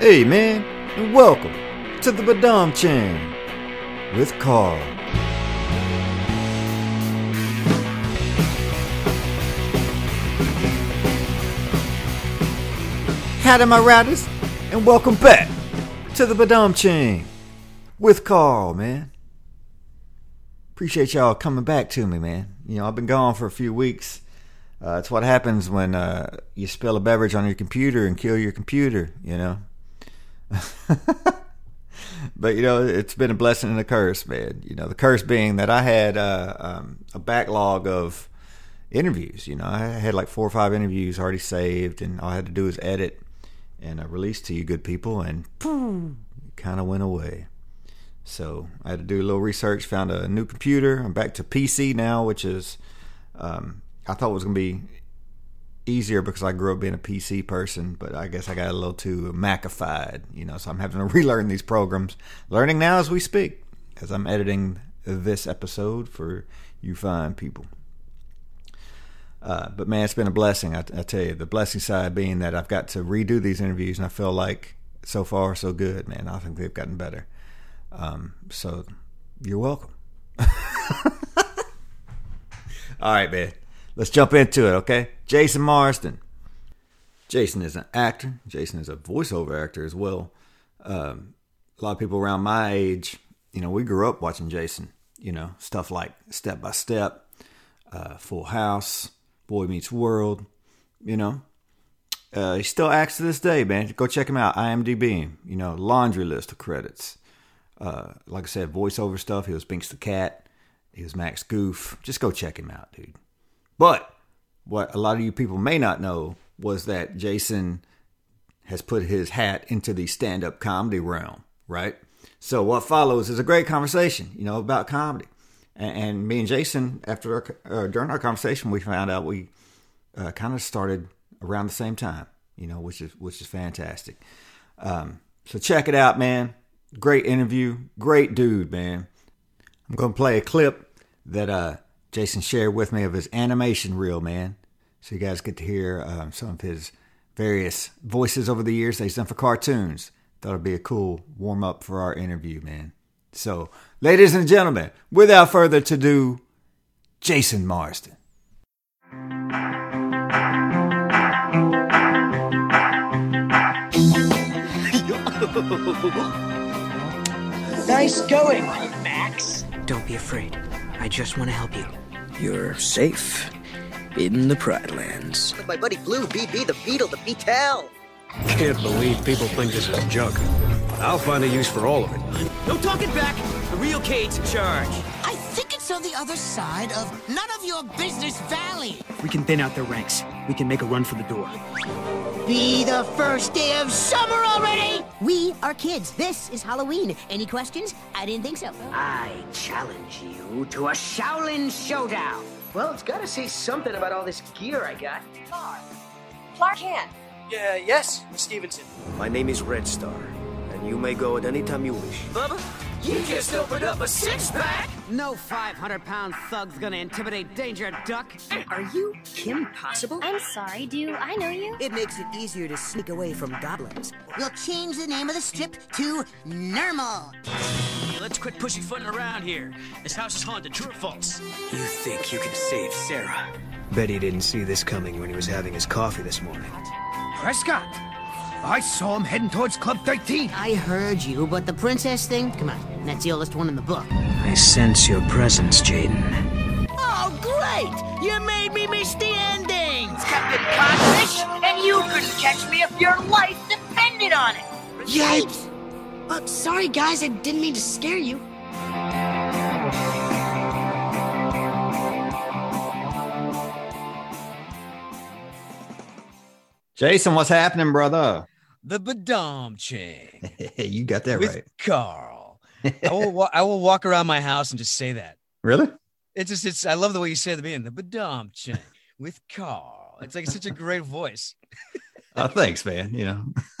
Hey, man, and welcome to the Badam Chain with Carl. Howdy, my riders, and welcome back to the Badam Chain with Carl, man. Appreciate y'all coming back to me, man. You know, I've been gone for a few weeks. Uh, it's what happens when uh, you spill a beverage on your computer and kill your computer, you know. but you know, it's been a blessing and a curse, man. You know, the curse being that I had uh, um, a backlog of interviews. You know, I had like four or five interviews already saved, and all I had to do was edit and uh, release to you, good people, and it kind of went away. So I had to do a little research, found a new computer. I'm back to PC now, which is um, I thought was going to be easier because I grew up being a PC person, but I guess I got a little too Macified, you know. So I'm having to relearn these programs, learning now as we speak, as I'm editing this episode for you fine people. Uh, but man, it's been a blessing. I, I, tell you, the blessing side being that I've got to redo these interviews, and I feel like so far so good, man. I think they've gotten better. Um, so you're welcome. All right, man. Let's jump into it, okay? Jason Marsden. Jason is an actor. Jason is a voiceover actor as well. Um, a lot of people around my age, you know, we grew up watching Jason. You know, stuff like Step by Step, uh, Full House, Boy Meets World. You know, uh, he still acts to this day, man. Go check him out. IMDb. You know, laundry list of credits. Uh, like I said, voiceover stuff. He was Binx the Cat. He was Max Goof. Just go check him out, dude. But what a lot of you people may not know was that Jason has put his hat into the stand up comedy realm, right? So what follows is a great conversation, you know, about comedy. And, and me and Jason, after our, uh, during our conversation, we found out we uh, kind of started around the same time, you know, which is which is fantastic. Um, so check it out, man. Great interview, great dude, man. I'm gonna play a clip that uh, Jason shared with me of his animation reel, man. So you guys get to hear um, some of his various voices over the years that he's done for cartoons. Thought it'd be a cool warm up for our interview, man. So, ladies and gentlemen, without further ado, Jason Marsden. nice going, Max. Don't be afraid. I just want to help you. You're safe in the Pride Lands. With my buddy Blue, BB, the Beetle, the Beetle. Can't believe people think this is junk. I'll find a use for all of it. No talking back. The real Kate's in charge. I think it's on the other side of none of your business valley. We can thin out their ranks. We can make a run for the door. Be the first day of summer already! We are kids. This is Halloween. Any questions? I didn't think so. I challenge you to a Xiaolin showdown. Well, it's gotta say something about all this gear I got. Clark. Clark Kent. Yeah, yes, Stevenson. My name is Red Star, and you may go at any time you wish. Bubba, you just opened up a six pack! No 500 pound thug's gonna intimidate Danger Duck. Are you Kim Possible? I'm sorry, do I know you? It makes it easier to sneak away from goblins. We'll change the name of the strip to Normal. Hey, let's quit pussyfooting around here. This house is haunted, true or false? You think you can save Sarah? Bet he didn't see this coming when he was having his coffee this morning. Prescott! I saw him heading towards Club 13. I heard you, but the princess thing? Come on, that's the oldest one in the book. I sense your presence, Jaden. Oh, great! You made me miss the endings! Captain Codfish, and you couldn't catch me if your life depended on it! Yikes! Uh, sorry, guys, I didn't mean to scare you. Jason, what's happening, brother? The Badam chain. you got that with right. Carl. I will wa- I will walk around my house and just say that. Really? It's just it's I love the way you say the beginning. The Badam chain with Carl. It's like such a great voice. oh, thanks, man. You know.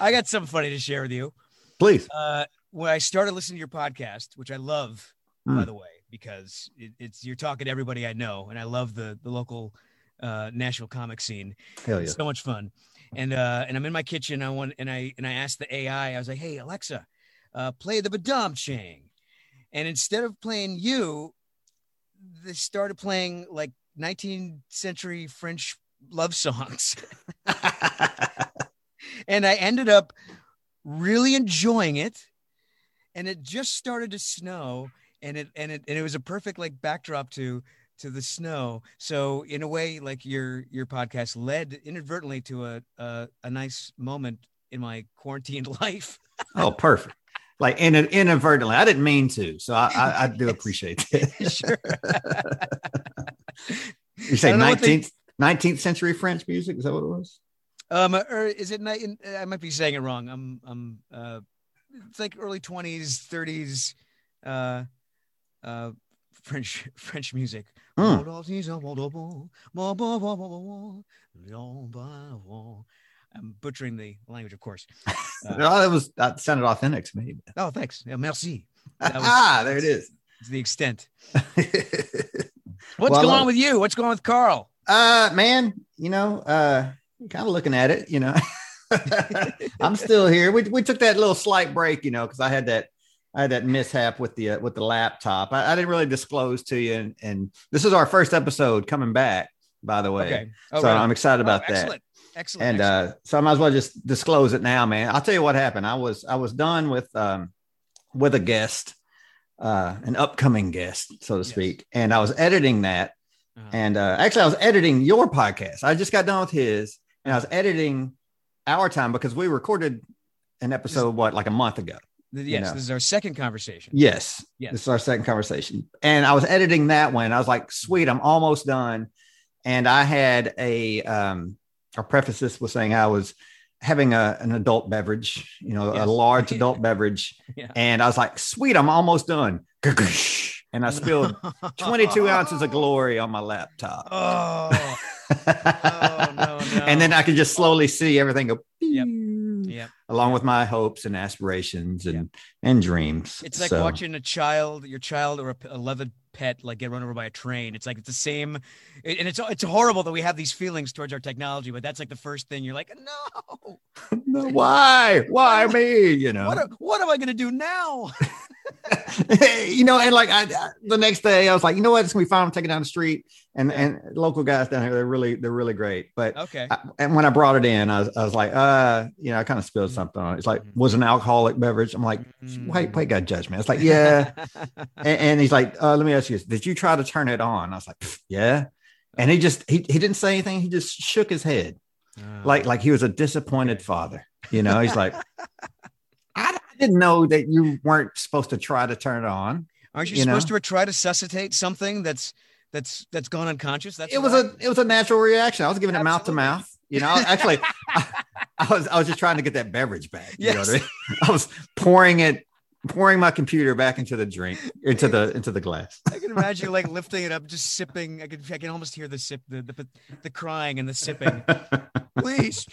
I got something funny to share with you. Please. Uh, when I started listening to your podcast, which I love, Hmm. by the way, because it, it's you're talking to everybody I know, and I love the the local uh, Nashville comic scene. Hell yeah. It's so much fun. And uh, and I'm in my kitchen. I want and I and I asked the AI. I was like, "Hey Alexa, uh, play the Badam Chang," and instead of playing you, they started playing like 19th century French love songs, and I ended up really enjoying it. And it just started to snow, and it and it and it was a perfect like backdrop to to the snow. So in a way, like your your podcast led inadvertently to a a, a nice moment in my quarantined life. oh, perfect. Like in, inadvertently, I didn't mean to, so I, I, I do appreciate it. sure. you say nineteenth nineteenth century French music? Is that what it was? Um, or is it? I might be saying it wrong. I'm I'm uh, it's like early twenties, thirties, uh, uh, French French music. Mm. I'm butchering the language, of course. Uh, no, that was that sounded authentic to me. Oh, thanks. Yeah, merci. Was, ah, there it is. It's the extent. What's well, going on with you? What's going on with Carl? Uh, man, you know, uh, kind of looking at it. You know, I'm still here. We we took that little slight break, you know, because I had that I had that mishap with the uh, with the laptop. I, I, didn't really disclose to you, and, and, this is our first episode coming back, by the way. Okay. Oh, so I'm excited about oh, excellent. that. Excellent. And excellent. Uh, so I might as well just disclose it now, man. I'll tell you what happened. I was I was done with um with a guest, uh, an upcoming guest, so to speak, yes. and I was editing that. Uh-huh. And uh, actually, I was editing your podcast. I just got done with his, and I was editing our time because we recorded an episode what like a month ago. Yes, you know? this is our second conversation. Yes, yes, this is our second conversation. And I was editing that one. I was like, "Sweet, I'm almost done." And I had a um, our preface this was saying I was having a, an adult beverage, you know, yes. a large adult beverage, yeah. and I was like, "Sweet, I'm almost done." And I spilled 22 ounces of glory on my laptop. Oh, oh no, no. And then I could just slowly see everything go. Yep yeah along with my hopes and aspirations and and dreams. It's like so. watching a child your child or a, a loved pet like get run over by a train. It's like it's the same and it's it's horrible that we have these feelings towards our technology but that's like the first thing you're like no, no why? Why me? You know? What, what am i going to do now you know, and like I, I, the next day, I was like, you know what, it's gonna be fine. I'm taking down the street, and and local guys down here, they're really they're really great. But okay, I, and when I brought it in, I was, I was like, uh, you know, I kind of spilled something on it. It's like mm-hmm. was an alcoholic beverage. I'm like, wait, wait, got judgment. It's like, yeah, and, and, he's like, uh, let me ask you, this. did you try to turn it on? I was like, yeah, and he just he he didn't say anything. He just shook his head, uh, like like he was a disappointed father. You know, he's like. I, didn't know that you weren't supposed to try to turn it on. Aren't you, you supposed know? to try to suscitate something that's that's that's gone unconscious? That's it was I, a it was a natural reaction. I was giving Absolutely. it mouth to mouth. You know, actually, I, I, was I was just trying to get that beverage back. You yes. know what I mean? I was pouring it, pouring my computer back into the drink, into the into the glass. I can imagine like lifting it up, just sipping. I can I can almost hear the sip, the the, the crying and the sipping. please,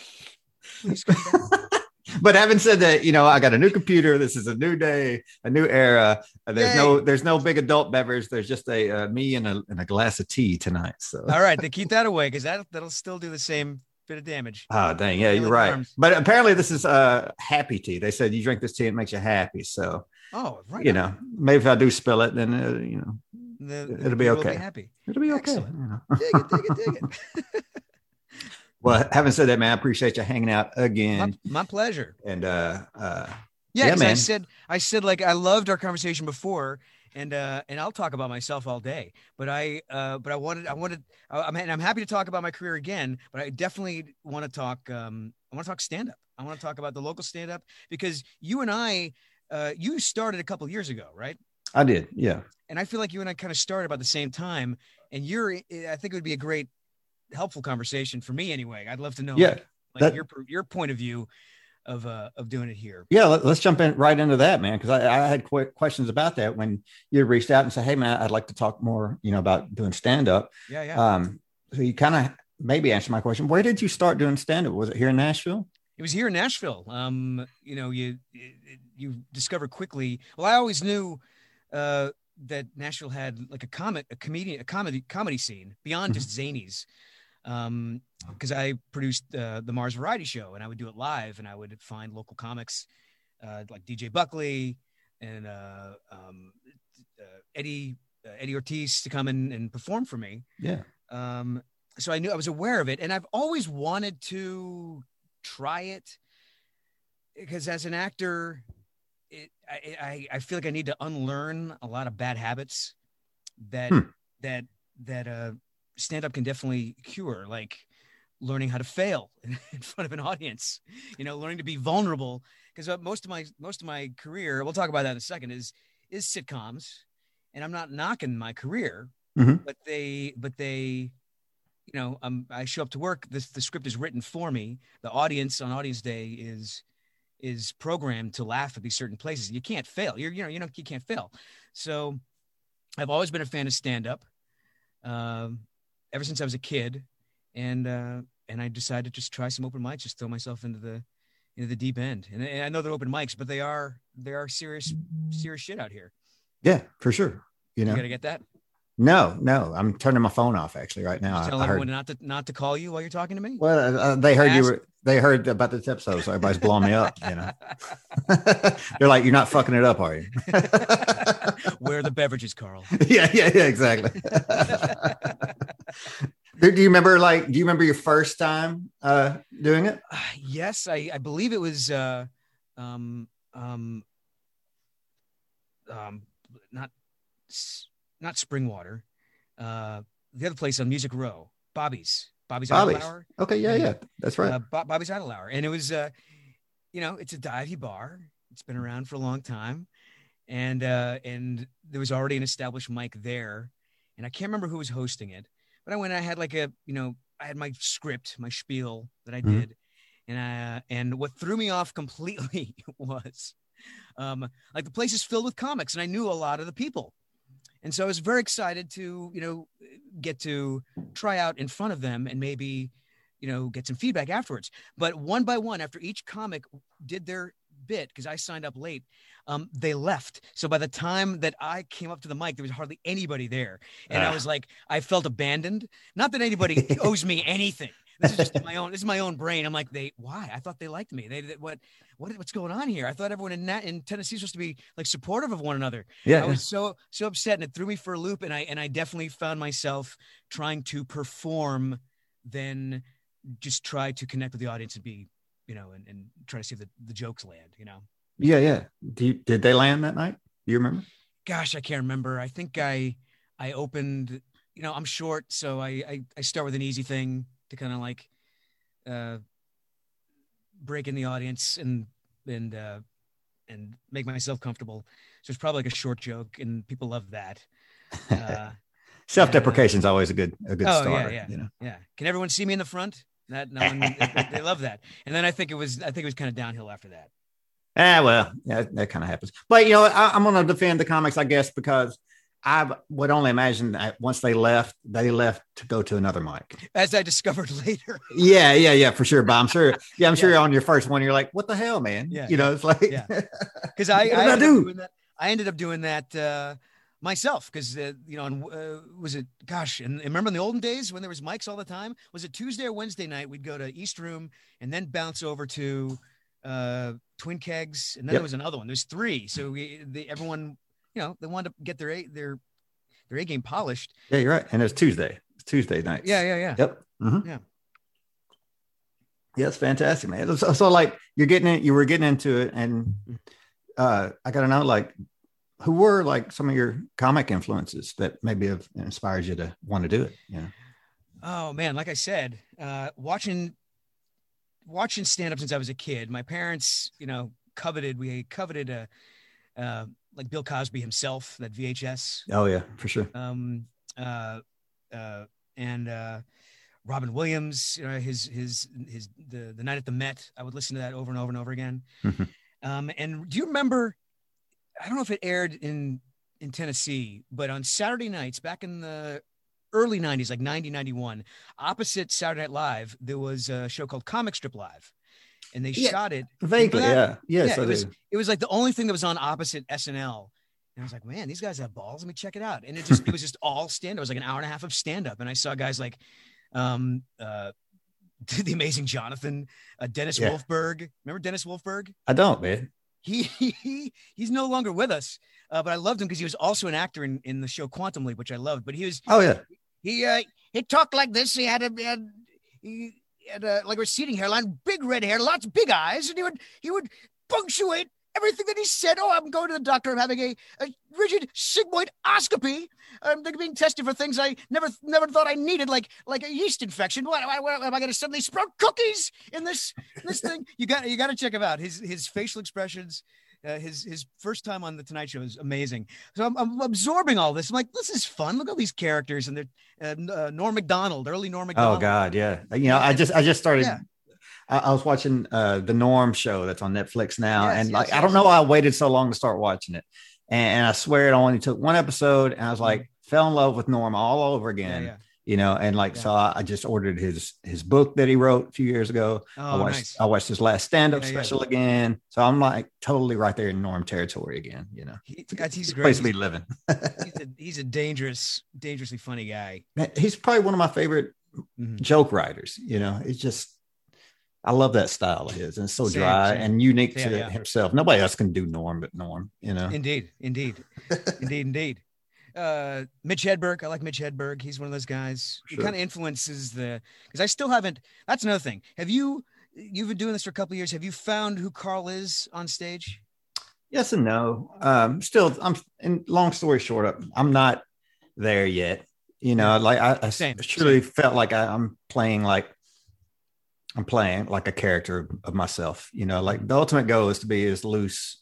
please come back but having said that, you know, I got a new computer. This is a new day, a new era. There's Yay. no, there's no big adult beverage. There's just a uh, me and a, and a glass of tea tonight. So all right, then keep that away because that that'll still do the same bit of damage. Oh dang, yeah, you're right. Arms. But apparently, this is uh happy tea. They said you drink this tea, it makes you happy. So oh, right. You on. know, maybe if I do spill it, then uh, you know. The, it'll be okay. Be happy. It'll be okay. You know? dig it, dig it, dig it. Well, having said that, man, I appreciate you hanging out again. My, my pleasure. And uh, uh yeah, yeah man. I said, I said, like, I loved our conversation before, and uh, and I'll talk about myself all day. But I, uh, but I wanted, I wanted, I mean, I'm happy to talk about my career again. But I definitely want to talk. Um, I want to talk stand up. I want to talk about the local stand up because you and I, uh, you started a couple years ago, right? I did, yeah. And I feel like you and I kind of started about the same time. And you're, I think it would be a great helpful conversation for me anyway. I'd love to know, yeah, like, that, your your point of view of uh of doing it here. Yeah, let, us jump in right into that, man, because I, I, had quick questions about that when you reached out and said, "Hey, man, I'd like to talk more, you know, about doing stand up." Yeah, yeah. Um, so you kind of maybe answer my question. Where did you start doing stand up? Was it here in Nashville? It was here in Nashville. Um, you know, you you discover quickly. Well, I always knew uh that Nashville had like a comic, a comedian, a comedy comedy scene beyond mm-hmm. just zanies um, because I produced uh, the Mars Variety Show, and I would do it live, and I would find local comics uh, like DJ Buckley and uh, um, uh, Eddie uh, Eddie Ortiz to come in and perform for me. Yeah. Um, so I knew I was aware of it, and I've always wanted to try it because as an actor, it, I, I, I feel like I need to unlearn a lot of bad habits that Hmm. that that uh stand up can definitely cure, like learning how to fail in front of an audience, you know, learning to be vulnerable. Because uh, most of my most of my career, we'll talk about that in a second, is is sitcoms, and I'm not knocking my career, Mhm. but they but they you know um, i show up to work this the script is written for me. The audience on audience day is is programmed to laugh at these certain places. You can't fail. You're you know you know you can't fail. So i've always been a fan of stand up um, ever since i was a kid and uh and i decided to just try some open mics just throw myself into the into the deep end and, and i know they're open mics but they are they are serious serious shit out here Yeah, for sure. You know, you gotta get that no, no, I'm turning my phone off actually right now. Just I, tell I heard, everyone not to not to call you while you're talking to me well, uh, uh, they heard you were, they heard about the episode, so everybody's blowing me up. You know, they're like, "You're not fucking it up, are you?" where are the beverages carl yeah, yeah, yeah, exactly. do, you remember like? Do you remember your first time uh doing it? yes i i believe it was uh um um um not not springwater uh the other place on music row bobby's bobby's, Bobby's. Okay, yeah, yeah, that's right. uh, Bo- bobby's idle hour and it was uh you know it's a divey bar it's been around for a long time and uh and there was already an established mic there. And i can't remember who was hosting it but i went i had like a you know i had my script my spiel that i Mhm. did. And uh and what threw me off completely was um like the place is filled with comics and i knew a lot of the people. And so i was very excited to you know get to try out in front of them and maybe you know get some feedback afterwards. But one by one after each comic did their bit because i signed up late um, they left. So by the time that i came up to the mic there was hardly anybody there. And i Ah. was like i felt abandoned. Not that anybody owes me anything. This is just my own this is my own brain. I'm like they why? I thought they liked me. They, they what what what's going on here? I thought everyone in that in tennessee was supposed to be like supportive of one another. Yeah, i was so so upset and it threw me for a loop and i and i definitely found myself trying to perform then just try to connect with the audience and be you know and, and try to see if the, the jokes land you know Yeah, yeah. Do you, did they land that night? Do you remember? gosh i can't remember i think i i opened you know i'm short so i i, I start with an easy thing to kind of like uh break in the audience and and uh and make myself comfortable so it's probably like a short joke and people love that uh Self-deprecation is always a good a good oh starter. yeah yeah You know. yeah can everyone see me in the front that no one, they, they love that and then i think it was i think it was kind of downhill after that Ah, well, yeah, that kind of happens. But you know, I, I'm going to defend the comics, I guess, because I would only imagine that once they left, they left to go to another mic. as i discovered later Yeah, yeah, yeah, for sure. But I'm sure, yeah, I'm sure you're on your first one, you're like, "What the hell, man?" Yeah, you know, it's like, yeah. because I, I, I ended do? Up doing that, I ended up doing that uh, myself because uh, you know, and, uh, was it gosh, and and remember in the olden days when there was mics all the time? Was it Tuesday or Wednesday night? We'd go to East Room and then bounce over to uh, Twin Kegs, and then Yep. there was another one. There's three, so we, the, everyone, you know, they wanted to get their A, their their A game polished. yeah, you're right. And it's Tuesday. It's Tuesday night. Yeah, yeah, yeah. Yep. Mhm. Yeah. Yeah, it's fantastic, man. So, so like you're getting it, you were getting into it, and uh, I got to know like who were like some of your comic influences that maybe have inspired you to want to do it. You know. Oh man, like I said, uh, watching watching stand up since I was a kid. My parents, you know, coveted we coveted a uh, like Bill Cosby himself that VHS. Oh yeah, for sure. Um, uh, uh, and uh, Robin Williams, you know, his his his the the night at the Met. I would listen to that over and over and over again. Mhm. Um, and do you remember? I don't know if it aired in in Tennessee, but on Saturday nights back in the early 90s, like 90, 91, opposite Saturday Night Live, there was a show called Comic Strip Live. And they Yeah, shot it vaguely, that? yeah. Yes, I it was it was like the only thing that was on opposite SNL. And I was like, man, these guys have balls. Let me check it out. And it just it was just all stand. Up. It was like an hour and a half of stand up. And I saw guys like Um, uh, the amazing Jonathan, uh, Dennis Yeah. Wolfberg. Remember Dennis Wolfberg? I don't, man. He, he he's no longer with us, uh, but I loved him because he was also an actor in, in the show Quantum Leap, which I loved. But he was Oh yeah. he uh, he talked like this. He had a he had, he had a, like a receding hairline, big red hair, lots of big eyes, and he would he would punctuate everything that he said. Oh, I'm going to the doctor. I'm having a, a rigid sigmoid oscopy. I'm being tested for things I never never thought I needed, like like a yeast infection. What, what, what am I going to suddenly sprout cookies in this this thing? You got you got to check him out. His his facial expressions. Uh, his his first time on the Tonight Show is amazing. So I'm, I'm absorbing all this. I'm like, this is fun. Look at all these characters, and they're uh, uh, Norm Macdonald, early Norm Macdonald. Oh God, yeah. You know, I just I just started. Yeah. I, I was watching uh the Norm show that's on Netflix now, Yes, and yes, like I don't know why I waited so long to start watching it, and, and I swear it only took one episode, and I was like fell in love with Norm all over again. Mm-hmm. yeah. You know, and like so, I, I just ordered his his book that he wrote a few years ago. I Oh, watched nice. I watched his last stand up Yeah, yeah. special again, so I'm like totally right there in Norm territory again. You know, He, God, he's a great. place to be living. he's a, he's a dangerous, dangerously funny guy. Man, he's probably one of my favorite Mhm. joke writers. You know, it's just I love that style of his, and it's so Same, dry same. and unique to yeah. himself. Nobody else can do Norm but Norm. You know, Indeed, indeed, indeed, indeed. Uh, Mitch Hedberg, I like Mitch Hedberg. He's one of those guys. Sure. He kind of influences the because I still haven't. That's another thing. Have you? You've been doing this for a couple of years. Have you found who Carl is on stage? yes and no. Um, still, I'm. And long story short, I'm- I'm not there yet. You know, like I, I truly felt like I, I'm playing like I'm playing like a character of myself. You know, like the ultimate goal is to be as loose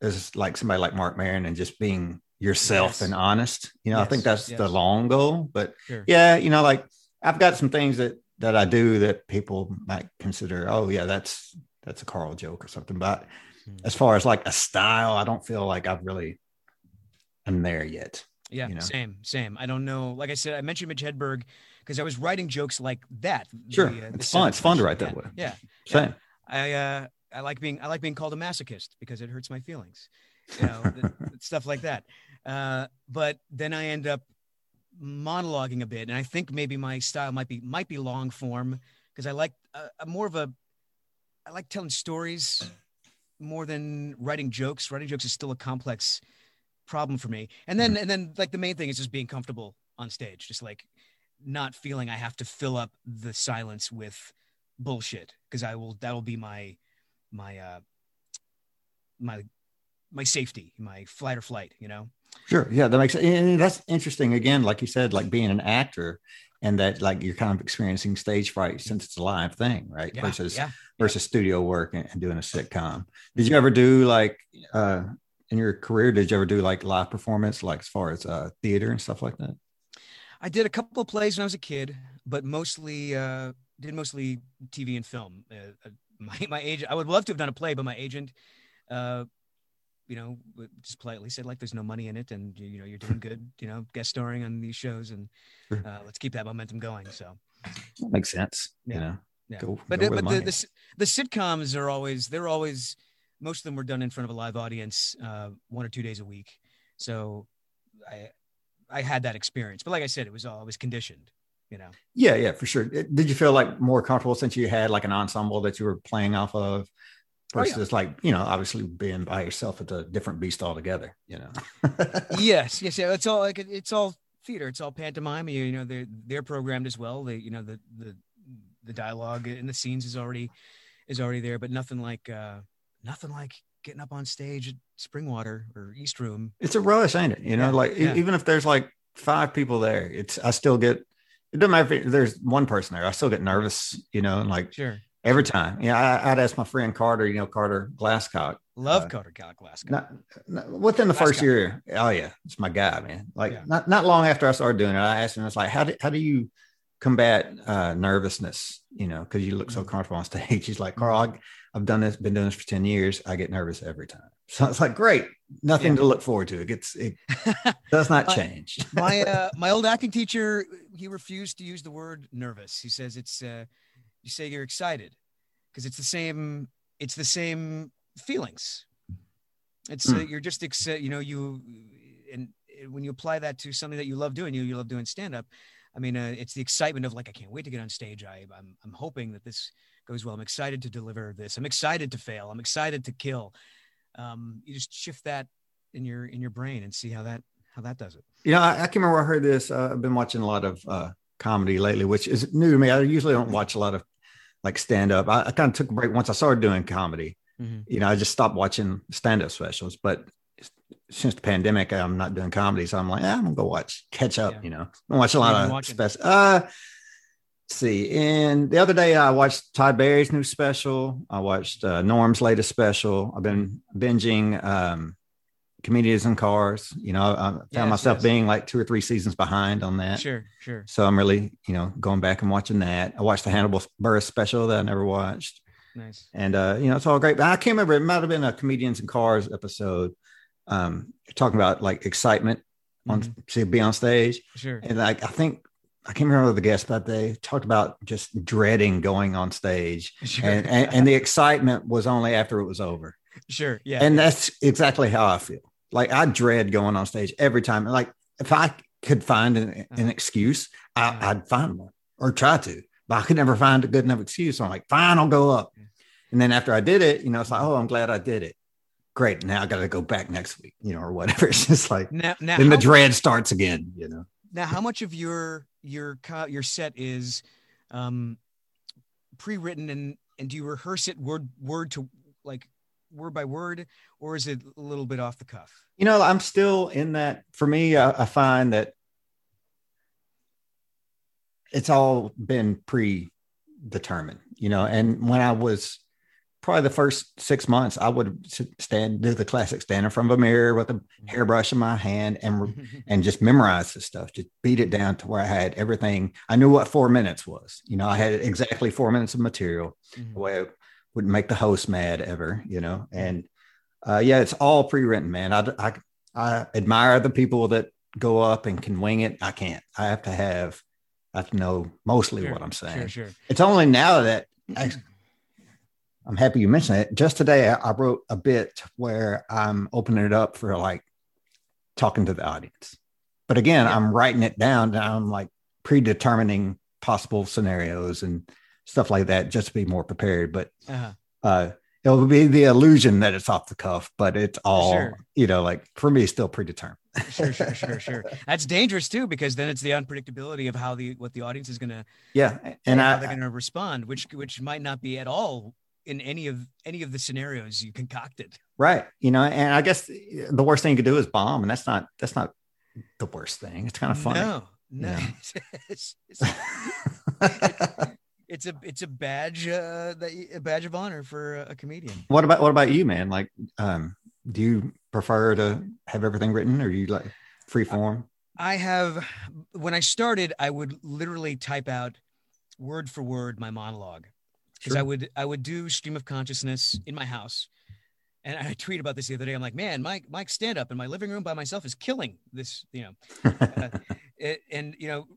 as like somebody like Marc Maron and just being yourself Yes. and honest. You know, I think that's yes. the long goal. But Sure. yeah, you know, like I've got some things that that I do that people might consider, oh yeah, that's that's a Carl joke or something. But Hmm. as far as like a style, I don't feel like I've really I'm there yet. Yeah, you know? same, same. I don't know. Like I said, I mentioned Mitch Hedberg because I was writing jokes like that. Sure. the, uh, the It's fun. It's fun to write that special. way. Yeah, Same. I uh, I like being I like being called a masochist because it hurts my feelings, you know, stuff like that. Uh, but then I end up monologuing a bit, and I think maybe my style might be might be long form because I like uh, more of a I like telling stories more than writing jokes. Writing jokes is still a complex problem for me. And then and then like the main thing is just being comfortable on stage, just like not feeling I have to fill up the silence with bullshit because I will that will be my my uh my my safety, my flight or flight, you know. Sure. Yeah, that makes and that's interesting. Again, like you said, like being an actor and that like you're kind of experiencing stage fright since it's a live thing, right? Yeah, versus yeah. versus studio work and, and doing a sitcom. Did you ever do like uh in your career, did you ever do like live performance, like as far as uh theater and stuff like that? I did a couple of plays when I was a kid, but mostly uh, did mostly TV and film. Uh, uh, my my agent, I would love to have done a play, but my agent, uh, you know, just politely said like, "There's no money in it, and you, you know, you're doing good. You know, guest starring on these shows, and uh, let's keep that momentum going." So That makes sense. Yeah. You know. yeah, Go- but go but the, the the sitcoms are always they're always most of them were done in front of a live audience, uh, one or two days a week. So I I had that experience, but like I said, it was all I was conditioned. You know. Yeah, yeah, for sure. Did you feel like more comfortable since you had like an ensemble that you were playing off of Oh, yeah. versus like, you know, obviously being by yourself at a different beast altogether, you know? yes, yes, yeah. It's all like it's all theater. It's all pantomime. You, you know, they're they're programmed as well. They, you know, the the the dialogue and the scenes is already is already there, but nothing like uh nothing like getting up on stage at Springwater or East Room. It's a rush, ain't it? You know, Yeah, like yeah. even if there's like five people there, it's I still get it doesn't matter if it- there's one person there, I still get nervous, you know, and like Sure. every time. Yeah, I, I'd ask my friend Carter, you know, Carter Glasscock. Love uh, Carter Glasgow. Not, not- within the first year. Oh yeah, it's my guy, man. Like Yeah. not not long after I started doing it, I asked him, it's like, how do how do you combat uh, nervousness? You know, because you look so comfortable on stage. He's like, Carl, I've done this, been doing this for ten years. I get nervous every time. So it's like, great, nothing Yeah. to look forward to. It gets it does not change. my uh, my old acting teacher, he refused to use the word nervous. He says it's uh, you say you're excited because it's the same. It's the same feelings. It's uh, Hmm. you're just excited. You know you and when you apply that to something that you love doing, you you love doing stand up. I mean, uh, it's the excitement of like I can't wait to get on stage. I I'm I'm hoping that this goes well. I'm excited to deliver this. I'm excited to fail. I'm excited to kill. Um, you just shift that in your in your brain and see how that how that does it. You know, I, I can remember I heard this. Uh, I've been watching a lot of uh, comedy lately, which is new to me. I usually don't watch a lot of like stand up. I, I kind of took a break once I started doing comedy. Mm-hmm. You know, I just stopped watching stand up specials. But since the pandemic, I'm not doing comedy, so I'm like, ah, I'm gonna go watch, catch up. Yeah. You know, I watch a lot of special. Uh, see, and the other day I watched Todd Barry's new special. I watched uh, Norm's latest special. I've been binging um, comedians in cars. You know, I found yes, myself yes. being like two or three seasons behind on that. Sure, sure. So I'm really, you know, going back and watching that. I watched the Hannibal Buress special that I never watched. Nice. And uh, you know, it's all great. But I can't remember. It might have been a comedians in cars episode, um, talking about like excitement on mm-hmm. to be on stage. Sure. And like I think I can't remember the guest, but they talked about just dreading going on stage, sure. and, and, and the excitement was only after it was over. Sure. Yeah. And yeah. that's exactly how I feel. Like I dread going on stage every time. Like if I could find an, an uh-huh. excuse, I, would uh-huh. find one or try to, but I could never find a good enough excuse. So I'm like, fine, I'll go up. And then after I did it, you know, it's like, oh, I'm glad I did it. Great. Now I got to go back next week, you know, or whatever. It's just like, now, now then the dread starts again, you know. Now, how much of your your your set is um, pre-written, and and do you rehearse it word word to like word by word, or is it a little bit off the cuff? You know, I'm still in that. For me, I, I find that it's all been predetermined. You know, and when I was probably the first six months, I would stand do the classic stand in front of a mirror with a hairbrush in my hand and and just memorize the stuff, just beat it down to where I had everything. I knew what four minutes was. You know, I had exactly four minutes of material. Mm-hmm. The way wouldn't make the host mad ever, you know. And uh, yeah, it's all pre-written, man. I, I I admire the people that go up and can wing it. I can't. I have to have. I have to know mostly sure, what I'm saying. Sure, sure. It's only now that I, am happy you mentioned it. Just today, I, wrote a bit where I'm opening it up for like talking to the audience. But again, yeah. I'm writing it down. And I'm like predetermining possible scenarios and stuff like that just to be more prepared. But uh-huh. uh, it'll be the illusion that it's off the cuff, but it's all, sure. you know, like for me, still predetermined. sure, sure, sure, sure. That's dangerous too, because then it's the unpredictability of how the what the audience is gonna yeah, and how I, they're gonna respond, which which might not be at all in any of any of the scenarios you concocted. Right. You know, and I guess the worst thing you could do is bomb, and that's not that's not the worst thing. It's kind of funny. No, no. it's, it's, it's a it's a badge uh, that a badge of honor for a comedian. What about what about you, man? Like, um, do you prefer to have everything written, or you like free form? I have. When I started, I would literally type out word for word my monologue because sure. I would I would do stream of consciousness in my house. And I tweet about this the other day. I'm like, man, Mike, Mike, stand up in my living room by myself is killing this, you know. uh, it, and you know,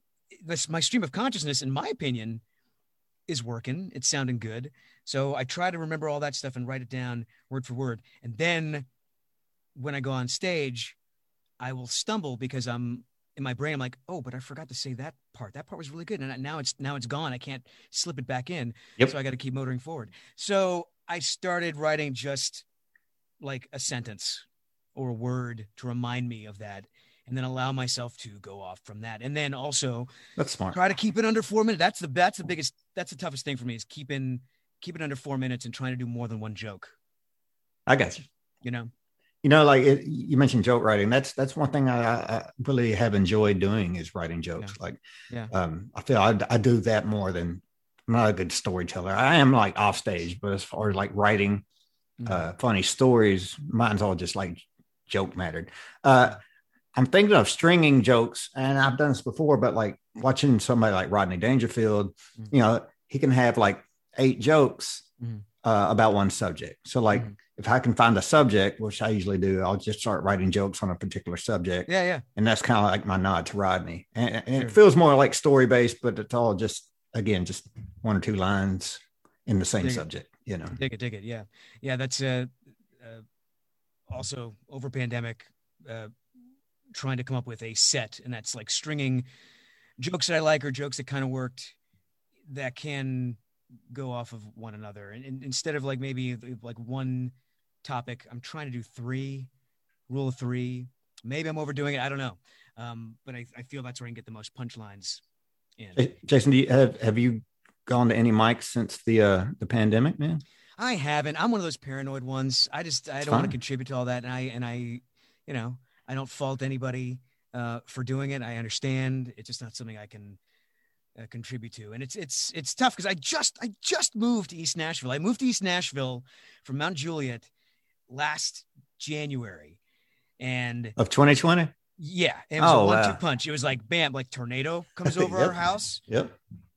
this my stream of consciousness, in my opinion, is working. It's sounding good. So I try to remember all that stuff and write it down word for word. And then when I go on stage, I will stumble because I'm in my brain. I'm like, oh, but I forgot to say that part. That part was really good, and now it's now it's gone. I can't slip it back in. Yep. So I got to keep motoring forward. So I started writing just like a sentence or a word to remind me of that and then allow myself to go off from that. And then also that's smart. Try to keep it under four minutes. That's the that's the biggest that's the toughest thing for me is keeping keep it under four minutes and trying to do more than one joke. I got you. You know. You know, like it, you mentioned joke writing. That's that's one thing I, I, really have enjoyed doing is writing jokes. Yeah. Like, yeah, um, I feel I, I do that more than I'm not a good storyteller. I am like off stage, but as far as like writing mm-hmm. uh, funny stories, mine's all just like joke mattered. Uh, I'm thinking of stringing jokes, and I've done this before, but like watching somebody like Rodney Dangerfield, mm-hmm. you know, he can have like eight jokes mm-hmm. uh, about one subject. So, like, mm-hmm. If I can find a subject, which I usually do, I'll just start writing jokes on a particular subject. Yeah, yeah. And that's kind of like my nod to Rodney. And, and sure. it feels more like story based, but it's all just, again, just one or two lines in the same dig subject, it. you know. Dig it, dig it. Yeah. Yeah. That's uh, uh also over pandemic. Uh, trying to come up with a set, and that's like stringing jokes that I like or jokes that kind of worked that can go off of one another. And, and instead of like maybe like one topic, I'm trying to do three, rule of three. Maybe I'm overdoing it. I don't know. Um, but I, I feel that's where I can get the most punchlines in. Jason, do you, have have you gone to any mics since the uh the pandemic, man? I haven't. I'm one of those paranoid ones. I just I don't want to contribute to all that, and I and I, you know, I don't fault anybody uh, for doing it. I understand. It's just not something I can uh, contribute to, and it's it's it's tough because I just I just moved to East Nashville. I moved to East Nashville from Mount Juliet last January, and Of 2020? yeah, it was a Oh, one-two wow. punch. It was like bam, like tornado comes over Yep. our house Yep.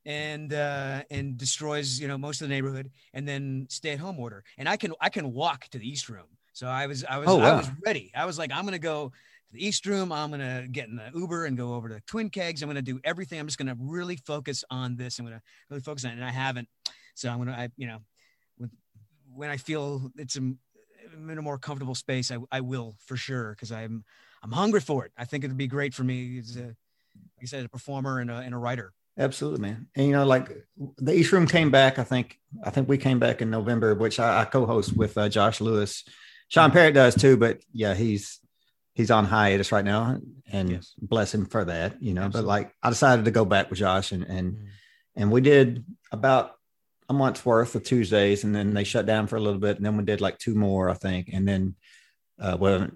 and uh and destroys you know most of the neighborhood and then stay at home order. And i can i can walk to the east room. So i was i was Oh, i was ready. I was like i'm gonna go to the east room. I'm gonna get in the uber and go over to twin kegs. I'm gonna do everything. I'm just gonna really focus on this. I'm gonna really focus on it. And i haven't. So i'm gonna i you know when, when i feel it's a, I'm in a more comfortable space i, I will for sure because i'm i'm hungry for it i think it'd be great for me as a like i said a performer and a, and a writer Absolutely, man. And you know, like the East Room came back. I think I think we came back in November, which I, I co-host with uh, Josh Lewis. Sean Parrott does too, but yeah, he's he's on hiatus right now, and Yes. bless him for that. You know, Absolutely. but like I decided to go back with Josh, and and and we did about a month's worth of Tuesdays, and then they shut down for a little bit, and then we did like two more, I think, and then uh, well,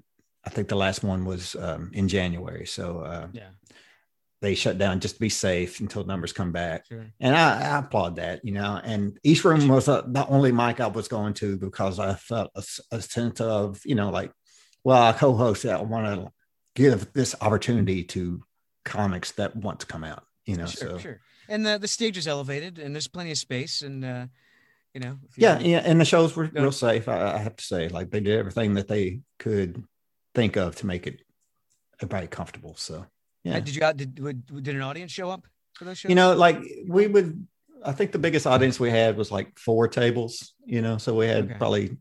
I think the last one was um, in January. So uh, yeah they shut down just to be safe until numbers come back. Sure. And I, I applaud that, you know. And East Room was uh, the only mic I was going to because I felt a sense of, you know, like, well, I co-host. I want to give this opportunity to comics that want to come out, you know. sure, so sure. And the the stage is elevated, and there's plenty of space, and uh, you know, you- yeah, yeah. And the shows were real safe. I, I have to say, like they did everything that they could think of to make it everybody comfortable. So Uh, yeah, Did you out? Did did an audience show up for those shows? you know like we would i think the biggest audience we had was like four tables you know so we had Okay. probably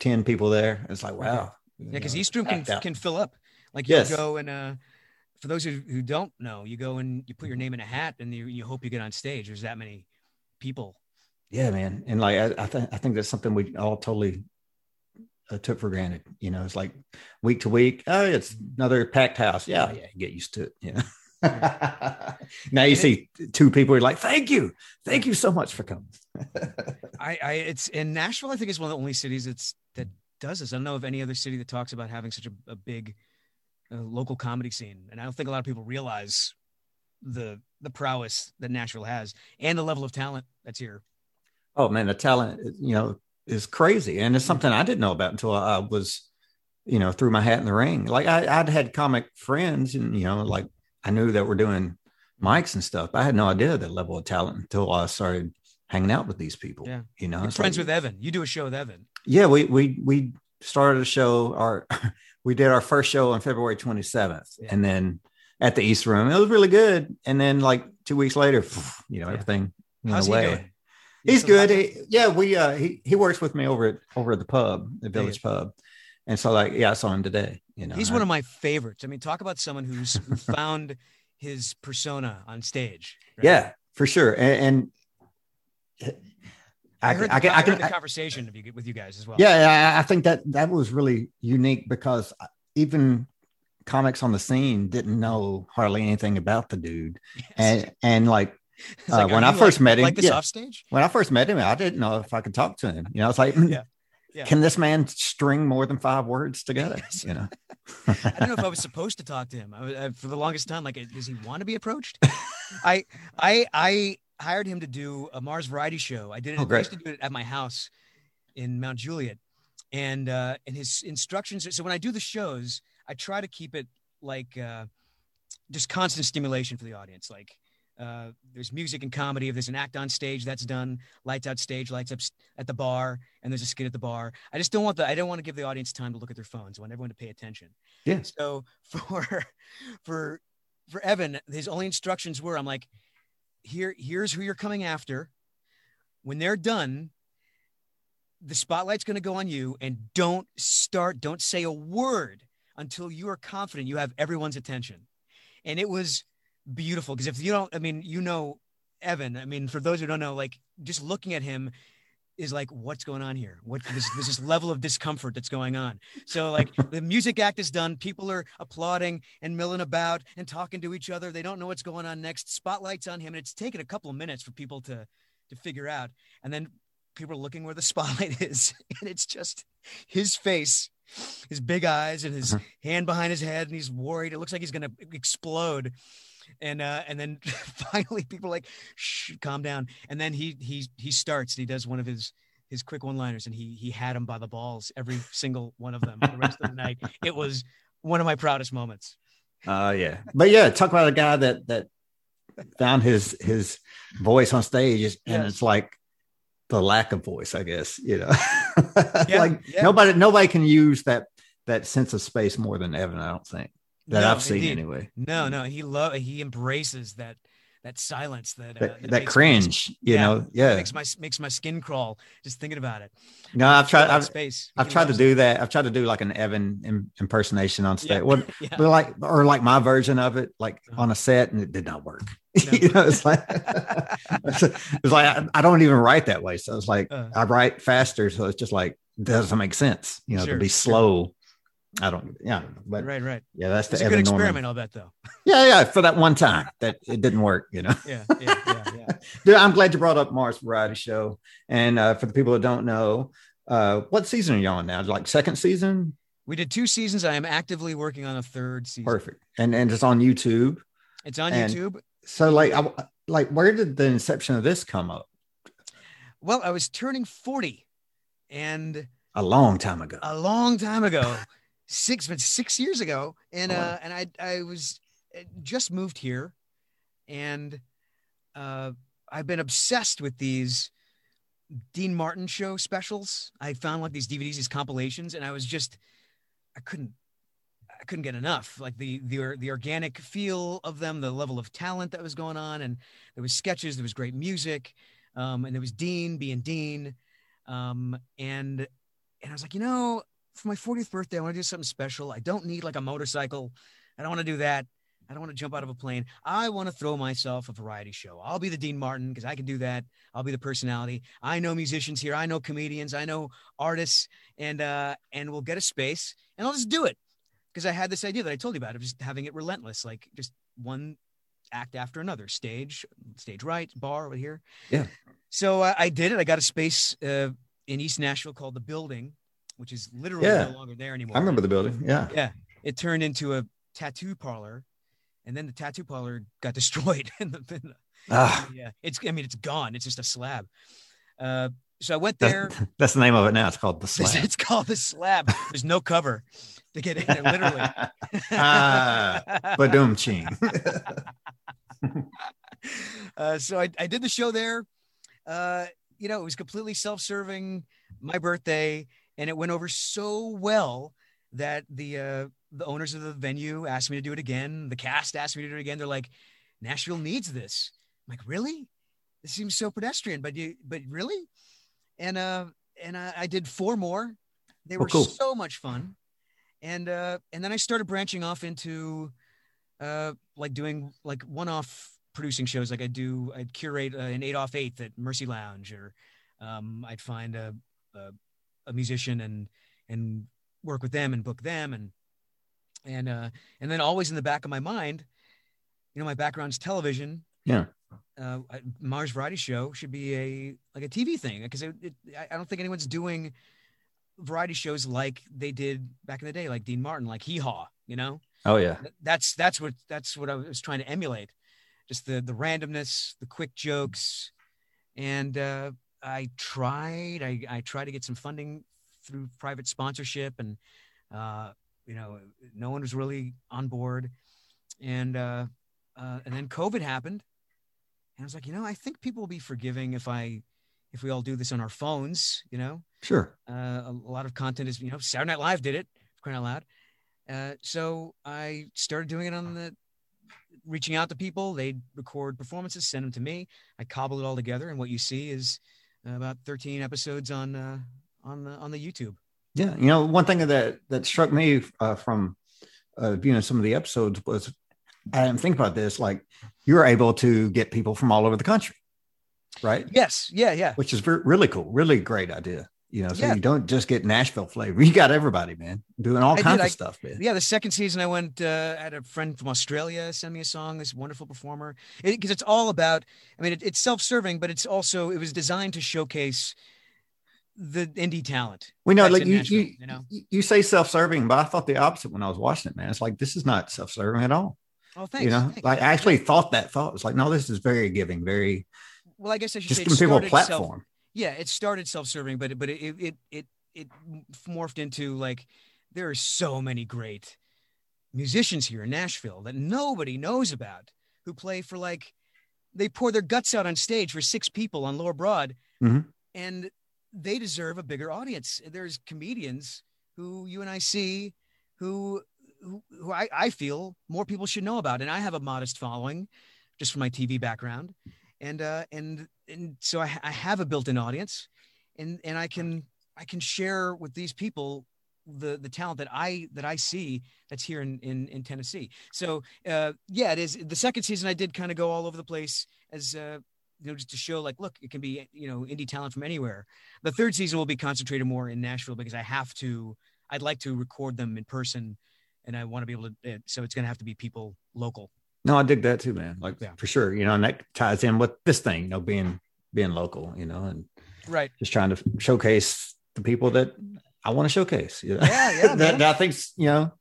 10 people there it's like wow yeah, because East Room can can fill up. Like you Yes. go and uh, for those who, who don't know, you go and you put your name in a hat, and you you hope you get on stage. There's that many people. yeah man and like i, I think i think that's something we all totally uh, took for granted you know it's like week to week oh it's another packed house yeah yeah get used to it you know now you see two people are like thank you thank you so much for coming I, I it's in Nashville. I think is one of the only cities that's that does this. I don't know of any other city that talks about having such a, a big local comedy scene, and I don't think a lot of people realize the the prowess that Nashville has and the level of talent that's here. Oh man, the talent, you know, is crazy, and it's mm-hmm. something I didn't know about until I was, you know, threw my hat in the ring. Like I, I'd had comic friends, and you know, like I knew that we're doing mics and stuff. But I had no idea that level of talent until I started hanging out with these people. Yeah. you know, friends like- with Evan. You do a show with Evan. yeah, we we we started a show. Our we did our first show on February twenty seventh, and then at the East Room, it was really good. And then like two weeks later, you know, everything went How's he away. doing? He's good. He- yeah, we uh he he works with me over at over at the pub, the Village Pub, and so like yeah, I saw him today. You know, He's I- one of my favorites. I mean, talk about someone who's who found his persona on stage. right? yeah for sure. And, and I, I, heard, I, the, can, I I can heard the conversation with you guys as well. Yeah, I I think that that was really unique because even comics on the scene didn't know hardly anything about the dude, and and like, uh, like, when I first like- met him, like this yeah, off stage? when I first met him, I didn't know if I could talk to him. You know, it's like, mm, Yeah. Yeah. can this man string more than five words together? You know, I don't know if I was supposed to talk to him. I was, uh, for the longest time, like, does he want to be approached? I, I, I hired him to do a Mars Variety Show. I did it. Oh, I used to do it at my house in Mount Juliet, and uh, and his instructions. So when I do the shows, I try to keep it like uh, just constant stimulation for the audience. Like uh, there's music and comedy. If there's an act on stage, that's done. Lights out stage, lights up at the bar, and there's a skit at the bar. I just don't want the I don't want to give the audience time to look at their phones. I want everyone to pay attention. Yeah. So for for for Evan, his only instructions were I'm like, here here's who you're coming after. When they're done, the spotlight's going to go on you, and don't start, don't say a word until you are confident you have everyone's attention. And it was beautiful because if you don't, I mean, you know, Evan. I mean, for those who don't know, like just looking at him is like, what's going on here? What this, there's this level of discomfort that's going on. So like the music act is done, people are applauding and milling about and talking to each other. They don't know what's going on next. Spotlights on him, and it's taken a couple of minutes for people to to figure out. And then people are looking where the spotlight is, and it's just his face, his big eyes, and his uh-huh. hand behind his head, and he's worried. It looks like he's gonna explode. And uh, and then finally, people are like, "Shh, calm down." And then he he he starts. And he does one of his his quick one-liners, and he he had him by the balls, every single one of them, for the rest of the night. It was one of my proudest moments. Uh yeah. But yeah, talk about a guy that that found his his voice on stage and Yes. it's like the lack of voice, I guess, you know. Yeah, like yeah. nobody nobody can use that that sense of space more than Evan, I don't think. That No, I've seen indeed. anyway. No, no, he love he embraces that that silence that uh, That, that, makes my- cringe, you yeah, know. Yeah. makes my makes my skin crawl just thinking about it. No, I've tried. I've, space. I've tried to do that. I've tried to do like an Evan im- impersonation on stage. Yeah, What, yeah. but like, or like my version of it, like Uh-huh. on a set, and it did not work. you know, it's like, it's like I, I don't even write that way. So it's like Uh. I write faster, so it's just like doesn't make sense. You know, Sure, to be sure. I don't. Yeah, I don't know. but Right, right. yeah, that's the It's a good Norman. experiment, I'll bet, though. Yeah, yeah, for that one time that it didn't work. You know. Yeah, yeah, yeah, yeah. Dude, I'm glad you brought up Mars Variety Show. And uh, for the people that don't know, uh, what season are you on now? Like second season? We did two seasons. I am actively working on a third season. Perfect. And and it's on YouTube. It's on And- YouTube. So like, I, like, where did the inception of this come up? Well, I was turning 40 and A long time ago. a long time ago, six, but six years ago. And, Oh, uh, and I, I was uh, just moved here and, uh, I've been obsessed with these Dean Martin show specials. I found like these DVDs, these compilations, and I was just, I couldn't, I couldn't get enough. Like the the the organic feel of them, the level of talent that was going on, and there was sketches, there was great music, um, and there was Dean being Dean, um, and and I was like, you know, for my 40th birthday, I want to do something special. I don't need like a motorcycle. I don't want to do that. I don't want to jump out of a plane. I want to throw myself a variety show. I'll be the Dean Martin because I can do that. I'll be the personality. I know musicians here. I know comedians. I know artists, and uh, and we'll get a space, and I'll just do it because I had this idea that I told you about of just having it relentless, like just one act after another, stage, stage right, bar over here. Yeah. So uh, I did it. I got a space uh, in East Nashville called the Building, which is literally Yeah. no longer there anymore. I remember the building. Yeah. Yeah, it turned into a tattoo parlor, and then the tattoo parlor got destroyed. in the, in the- Ah. yeah, it's. I mean, it's gone. It's just a slab. Uh, so I went there. that's the name of it now. It's called the slab. it's called the slab. There's no cover to get in there, literally. ah, Badoom ching. uh, so I, I did the show there. Uh, you know, it was completely self-serving. My birthday, and it went over so well that the uh, the owners of the venue asked me to do it again. The cast asked me to do it again. They're like, Nashville needs this. I'm like, really? This seems so pedestrian, but you, but really? And uh, and I, I did four more. They Oh, were cool. so much fun. And uh, and then I started branching off into uh, like doing like one-off producing shows. Like I do, I'd curate uh, an eight off eighth at Mercy Lounge, or um, I'd find a, a a musician and and work with them and book them, and and uh, and then always in the back of my mind, you know, my background's television. Yeah. Uh, Mars Variety Show should be a like a TV thing because it, it, I- don't think anyone's doing variety shows like they did back in the day, like Dean Martin, like Hee Haw, you know Oh yeah. that's that's what that's what I was trying to emulate, just the the randomness, the quick jokes, and uh, I tried I I tried to get some funding through private sponsorship, and uh, you know no one was really on board, and uh, uh, and then COVID happened, and I was like, you know, I think people will be forgiving if I if we all do this on our phones, you know Sure. uh, a, lot of content is you know Saturday Night Live did it crying out loud. Uh, so I started doing it on the reaching out to people. They'd record performances, send them to me. I cobble it all together, and what you see is about 13 episodes on uh, on the on the YouTube. Yeah, you know, one thing that that struck me uh, from uh, you know some of the episodes was I didn't think about this. Like you're able to get people from all over the country, right? Yes. Yeah. Yeah. Which is ver- really cool. Really great idea. You know, so Yeah. you don't just get Nashville flavor. You got everybody, man, doing all I kinds did. of I- stuff, man. Yeah, the second season I went. Uh, I had a friend from Australia send me a song. This wonderful performer, because it's all about. I mean, it, it's self-serving, but it's also it was designed to showcase the indie talent. We know, like you, you, you know. you, say self-serving, but I thought the opposite when I was watching it, man. It's like this is not self-serving at all. Oh, thanks. you know, thanks. like I actually thought that thought. It's like, no, this is very giving, very well, I guess I should just say it people a started self- platform. Yeah, it started self-serving, but it, but it it it it morphed into like there are so many great musicians here in Nashville that nobody knows about who play for like they pour their guts out on stage for six people on Lower Broad, Mhm. and they deserve a bigger audience. There's comedians who you and I see who who, who I, I feel more people should know about, and I have a modest following just from my TV background, and uh, and and so I, I have a built-in audience, and and I can I can share with these people the the talent that I that I see that's here in in, in Tennessee. So uh, yeah, it is. The second season I did kind of go all over the place as uh, you know just to show like look it can be you know indie talent from anywhere. The third season will be concentrated more in Nashville because I have to. I'd like to record them in person, and I want to be able to. So it's going to have to be people local. No, I dig that too, man. Like Yeah. for sure, you know, and that ties in with this thing, you know, being being local, you know, and Right. just trying to showcase the people that I want to showcase. You know? Yeah, yeah, that, that I think's you know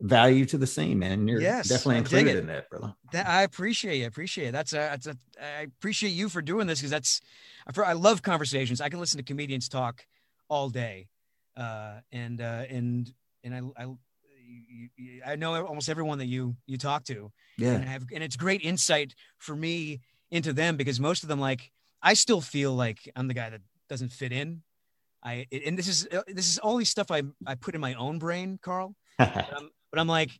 value to the scene, man. You're Yes, definitely included in that, brother. That I appreciate you. I appreciate it. That's a, that's a, I appreciate you for doing this because that's, I for- I love conversations. I can listen to comedians talk all day, uh, and uh, and and I I, you- you- I know almost everyone that you you talk to. Yeah. and I have and it's great insight for me into them because most of them like I still feel like I'm the guy that doesn't fit in. I and this is uh, this is all these stuff I I put in my own brain, Carl. but, I'm, but I'm like,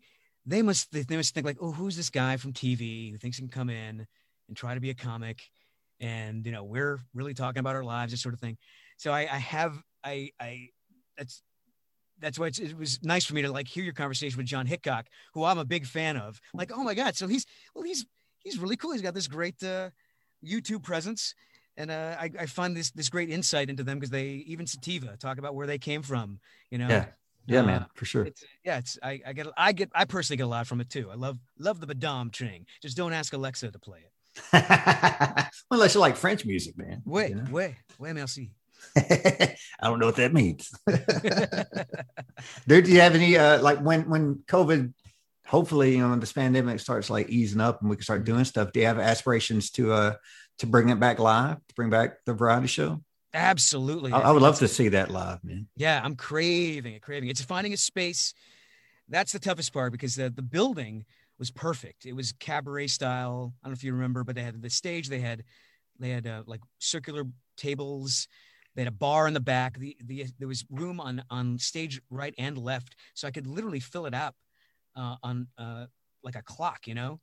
they must they must think like, oh, who's this guy from TV who thinks he can come in and try to be a comic, and you know we're really talking about our lives, this sort of thing. So I, I have I I that's that's why it's, it was nice for me to like hear your conversation with John Hickok, who I'm a big fan of. Like, oh my god, so he's well, he's he's really cool. He's got this great uh, YouTube presence. And uh, I, I find this this great insight into them because they even Sativa talk about where they came from. You know, Yeah. Yeah, Uh, man, for sure. it's, yeah, it's I, I get I get I personally get a lot from it too. I love love the Badum Ching. Just don't ask Alexa to play it. Unless you like French music, man. Wait, you know? wait, wait, merci. I don't know what that means. Dude, do you have any uh like when when COVID hopefully you know when this pandemic starts like easing up and we can start doing stuff, do you have aspirations to uh to bring it back live, to bring back the variety show? Absolutely. I, I would love to see that live, man. Yeah, I'm craving it, craving it. It's finding a space. That's the toughest part because the, the building was perfect. It was cabaret style. I don't know if you remember, but they had the stage. They had they had uh, like circular tables. They had a bar in the back. The, the there was room on on stage right and left, so I could literally fill it up uh, on uh, like a clock, you know,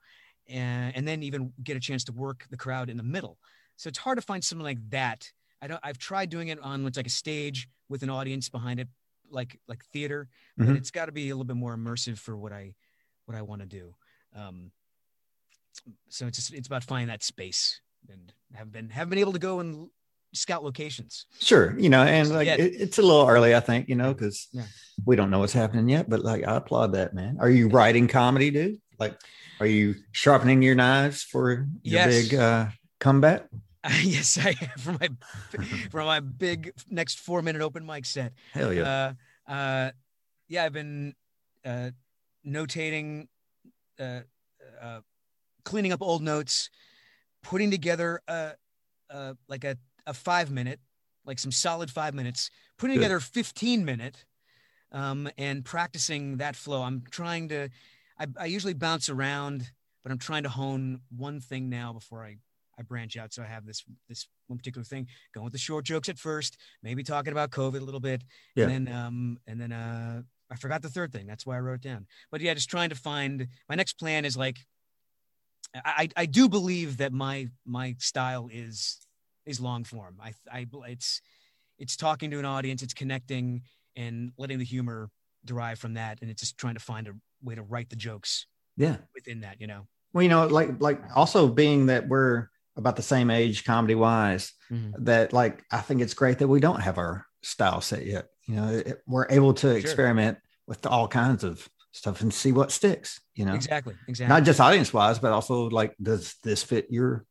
and and then even get a chance to work the crowd in the middle. So it's hard to find something like that. I don't. I've tried doing it on what's like a stage with an audience behind it, like like theater, but Mhm. it's got to be a little bit more immersive for what I what I want to do. Um, so it's just, it's about finding that space and have been have been able to go and scout locations. Sure, you know, and like it, it's a little early, I think, you know, because Yeah. we don't know what's happening yet. But like, I applaud that, man. Are you writing comedy, dude? Like, are you sharpening your knives for your Yes. big uh, comeback? yes, I for my for my big next four minute open mic set. Hell yeah. Uh, uh, yeah, I've been uh, notating, uh, uh, cleaning up old notes, putting together a, a like a, a five minute, like some solid five minutes, putting Good. together a 15 minute, um, and practicing that flow. I'm trying to, I, I usually bounce around, but I'm trying to hone one thing now before I I branch out. So I have this this one particular thing going with the short jokes at first, maybe talking about COVID a little bit, Yeah. and then um and then uh I forgot the third thing. That's why I wrote it down. But yeah, just trying to find my next plan is like I I do believe that my my style is is long form. I I it's it's talking to an audience, it's connecting and letting the humor derive from that, and it's just trying to find a way to write the jokes Yeah. within that, you know. Well, you know, like like also being that we're about the same age comedy wise, Mhm. that like I think it's great that we don't have our style set yet. You know, it, we're able to experiment with all kinds of stuff and see what sticks. You know, Exactly. Exactly. not just audience wise, but also like, does this fit your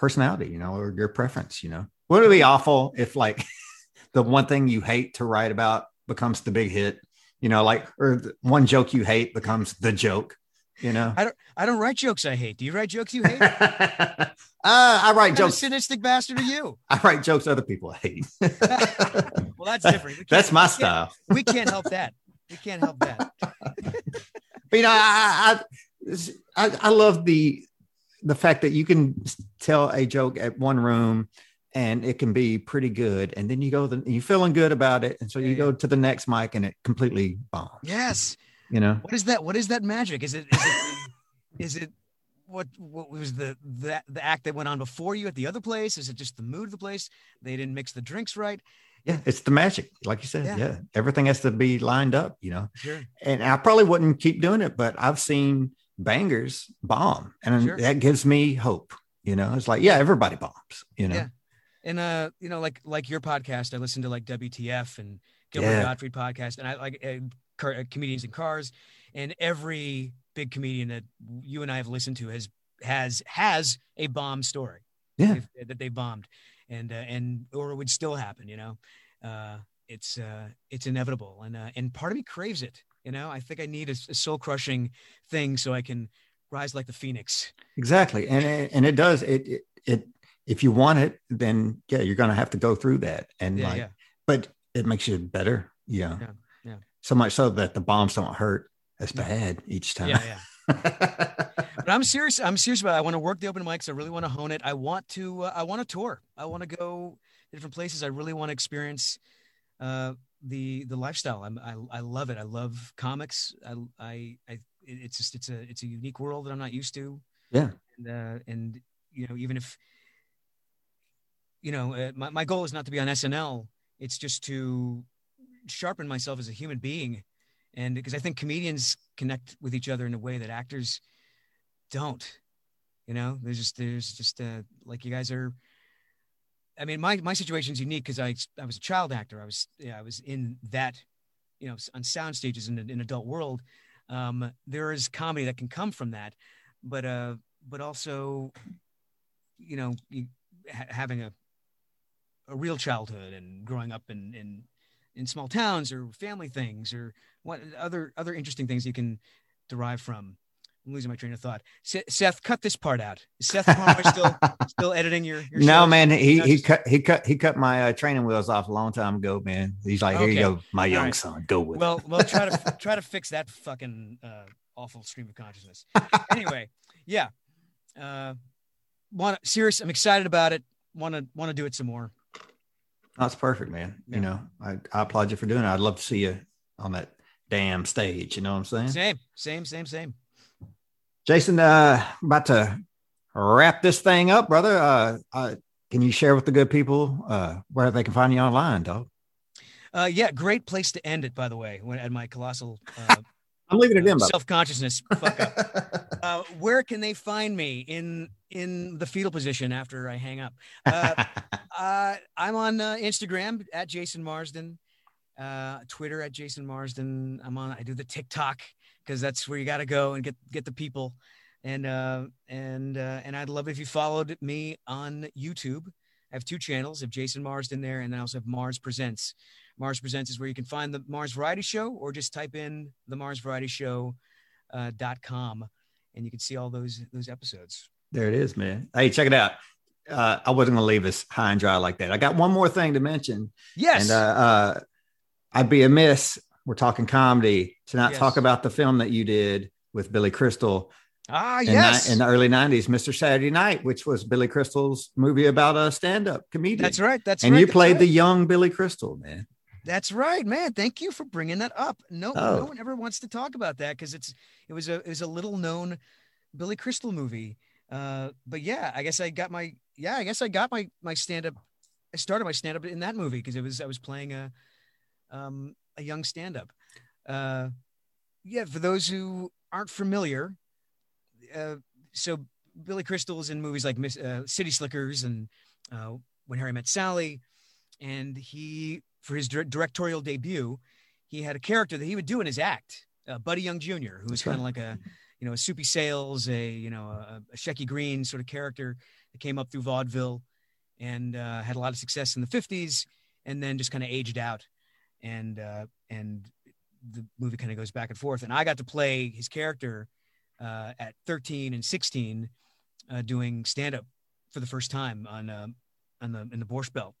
personality? You know, or your preference? You know, would it be awful if like the one thing you hate to write about becomes the big hit? You know, like or the one joke you hate becomes the joke. You know, I don't I don't write jokes I hate. Do you write jokes you hate? uh, I write What kind of jokes. sadistic bastard are you? I write jokes other people hate. Well, that's different. That's my we can't- style. We can't help that. We can't help that. But you know, I, I I I love the the fact that you can tell a joke at one room and it can be pretty good, and then you go the you're feeling good about it, and so you go to the next mic and it completely bombs. Yes. You know, What is that? What is that magic? Is it is it is it what what was the that the act that went on before you at the other place? Is it just the mood of the place? They didn't mix the drinks right. yeah, it's the magic, like you said. Yeah. Yeah. everything has to be lined up. You know, Sure. and I probably wouldn't keep doing it, but I've seen bangers bomb, and Sure. that gives me hope. You know, it's like yeah, everybody bombs. You know, Yeah. And uh, you know, like like your podcast, I listen to like WTF and Gilbert Yeah. Gottfried podcast, and I like uh, car, uh, comedians in cars, and every big comedian that you and I have listened to has has has a bomb story. Yeah. They've- that they bombed, and uh, and or it would still happen. You know, uh, it's uh, it's inevitable, and uh, and part of me craves it. You know, I think I need a, a soul crushing thing so I can rise like the phoenix. Exactly. And it, and it does it, it it if you want it, then yeah, you're gonna have to go through that. And Yeah, like yeah. but it makes you better. Yeah. Yeah, yeah. So much so that the bombs don't hurt as bad each time. Yeah, yeah. but I'm serious. I'm serious about. It. I want to work the open mics. I really want to hone it. I want to. Uh, I want to tour. I want to go different places. I really want to experience uh, the the lifestyle. I'm, I I love it. I love comics. I I, I it's just it's a it's a unique world that I'm not used to. Yeah. And uh, and you know even if you know uh, my my goal is not to be on SNL. It's just to sharpen myself as a human being and because I think comedians connect with each other in a way that actors don't. You know, there's just there's just uh, like you guys are. I mean, my my situation is unique because I I was a child actor. I was yeah, I was in that, you know, on sound stages in an adult world. Um, there is comedy that can come from that, but uh, but also, you know, you, ha- having a a real childhood and growing up in in in small towns or family things or what other other interesting things you can derive from. I'm losing my train of thought. Se- Seth, cut this part out. Is Seth Palmer still still editing your? your No, man, he No, he just- cut he cut he cut my uh, training wheels off a long time ago, man. He's like, here you go, my young right. son, go with it. well, well, try to try to fix that fucking uh, awful stream of consciousness. anyway, yeah. Uh, want serious? I'm excited about it. Want to want to do it some more. That's perfect, man. You know, I, I applaud you for doing it. I'd love to see you on that damn stage. You know what I'm saying? Same, same, same, same. Jason, uh, about to wrap this thing up, brother. Uh, uh, can you share with the good people uh, where they can find you online, dog? Uh, yeah, great place to end it. By the way, when at my colossal uh, I'm leaving it in, brother. self consciousness fuck up. uh, where can they find me in in the fetal position after I hang up? Uh, uh, I'm on uh, Instagram at Jason Marsden, uh, Twitter at Jason Marsden. I'm on. I do the TikTok because that's where you got to go and get get the people. And uh, and uh, and I'd love if you followed me on YouTube. I have two channels. I have Jason Marsden there, and then I also have Mars Presents. Mars Presents is where you can find the Mars Variety Show, or just type in the Mars Variety Show uh, dot com, and you can see all those those episodes. There it is, man. Hey, check it out. Uh, I wasn't going to leave us high and dry like that. I got one more thing to mention. Yes. And uh, uh, I'd be amiss. We're talking comedy to not Yes. talk about the film that you did with Billy Crystal Ah, in, yes. ni- in the early 90s, Mr. Saturday Night, which was Billy Crystal's movie about a stand up comedian. That's right. That's and right. you played right. the young Billy Crystal, man. That's right, man. Thank you for bringing that up. No, Oh. no one ever wants to talk about that because it's it was a it was a little known Billy Crystal movie. Uh, but yeah, I guess I got my yeah, I guess I got my my stand up. I started my stand up in that movie because it was I was playing a um a young stand up. Uh, yeah, for those who aren't familiar, uh, so Billy Crystal's in movies like Miss, uh, City Slickers and uh, When Harry Met Sally, and he for his directorial debut, he had a character that he would do in his act, uh, Buddy Young Jr., who was kind of like a you know a Soupy Sales, a you know a, a Shecky Green sort of character that came up through vaudeville and uh, had a lot of success in the 50s and then just kind of aged out and uh, and the movie kind of goes back and forth. And i got to play his character uh, at 13 and 16 uh, doing stand up for the first time on uh, on the in the Borscht Belt.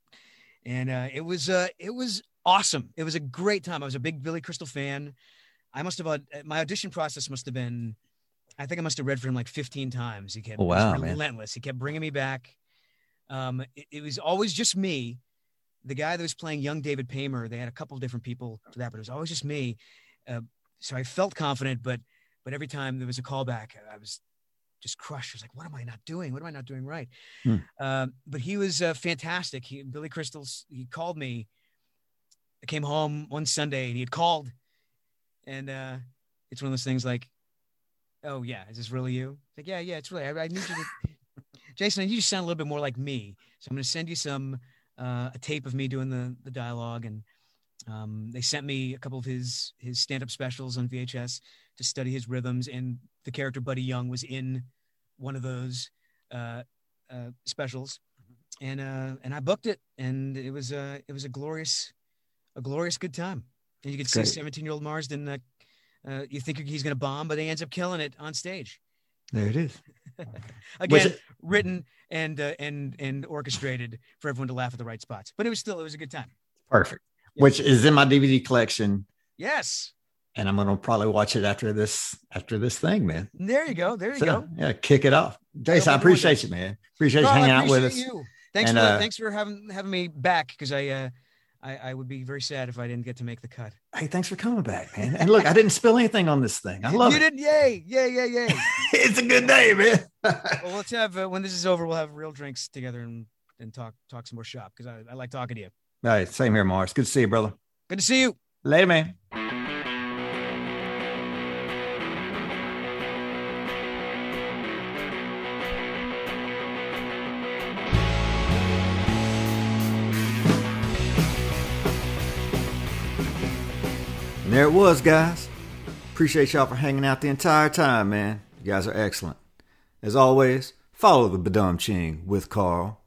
And uh, it was uh, it was awesome. It was a great time. I was a big billy crystal fan. I must have uh, my audition process must have been i think i must have read for him like 15 times. He kept Oh, wow, man. relentless. He kept bringing me back. Um, it, it was always just me the guy that was playing young David Paymer, they had a couple of different people for that, but it was always just me. Uh, so I felt confident, but but every time there was a callback, I was just crushed. I was like, what am I not doing? What am I not doing right? Hmm. Um, but he was uh, fantastic. He, Billy Crystals, he called me. I came home one Sunday and he had called, and uh, it's one of those things like, oh yeah, is this really you? It's like yeah, yeah, it's really. I, I need you to, Jason. I need you to sound a little bit more like me. So I'm going to send you some uh, a tape of me doing the the dialogue, and um, they sent me a couple of his his stand up specials on VHS to study his rhythms, and the character Buddy Young was in one of those uh, uh, specials, and uh, and I booked it, and it was uh, it was a glorious a glorious good time. And you could see 17 year old Marsden. Uh, uh, you think he's going to bomb, but he ends up killing it on stage. There it is. Again, it- written and uh, and and orchestrated for everyone to laugh at the right spots. But it was still it was a good time. Perfect. Which is in my DVD collection, Yes, and I'm gonna probably watch it after this after this thing, man. there you go. There you So, go. yeah, kick it off, Jason. I appreciate you, man. Appreciate you No, I hanging out with us. you. Thanks And, for uh, thanks for having having me back because I, uh, I I would be very sad if I didn't get to make the cut. Hey, thanks for coming back, man. And look, I didn't spill anything on this thing. I love you it. did, yay, yay, yay, yay. It's a good day, man. well, let's have uh, when this is over, we'll have real drinks together and and talk talk some more shop because I, I like talking to you. All right, same here, Mars. Good to see you, brother. Good to see you. Later, man. And there it was, guys. Appreciate y'all for hanging out the entire time, man. You guys are excellent. As always, follow the Badum Ching with Carl.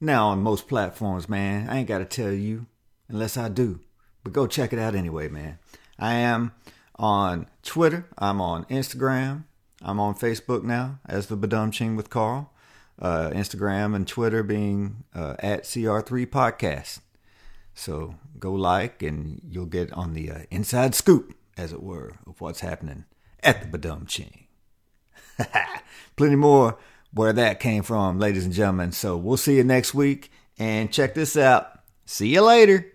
Now on most platforms, man. I ain't got to tell you unless I do. But go check it out anyway, man. I am on Twitter. I'm on Instagram. I'm on Facebook now as the Badum Ching with Carl. Uh, Instagram and Twitter being uh, at CR3 Podcast. So go like and you'll get on the uh, inside scoop, as it were, of what's happening at the Badum Ching. Plenty more where that came from, ladies and gentlemen. So we'll see you next week. And check this out. See you later.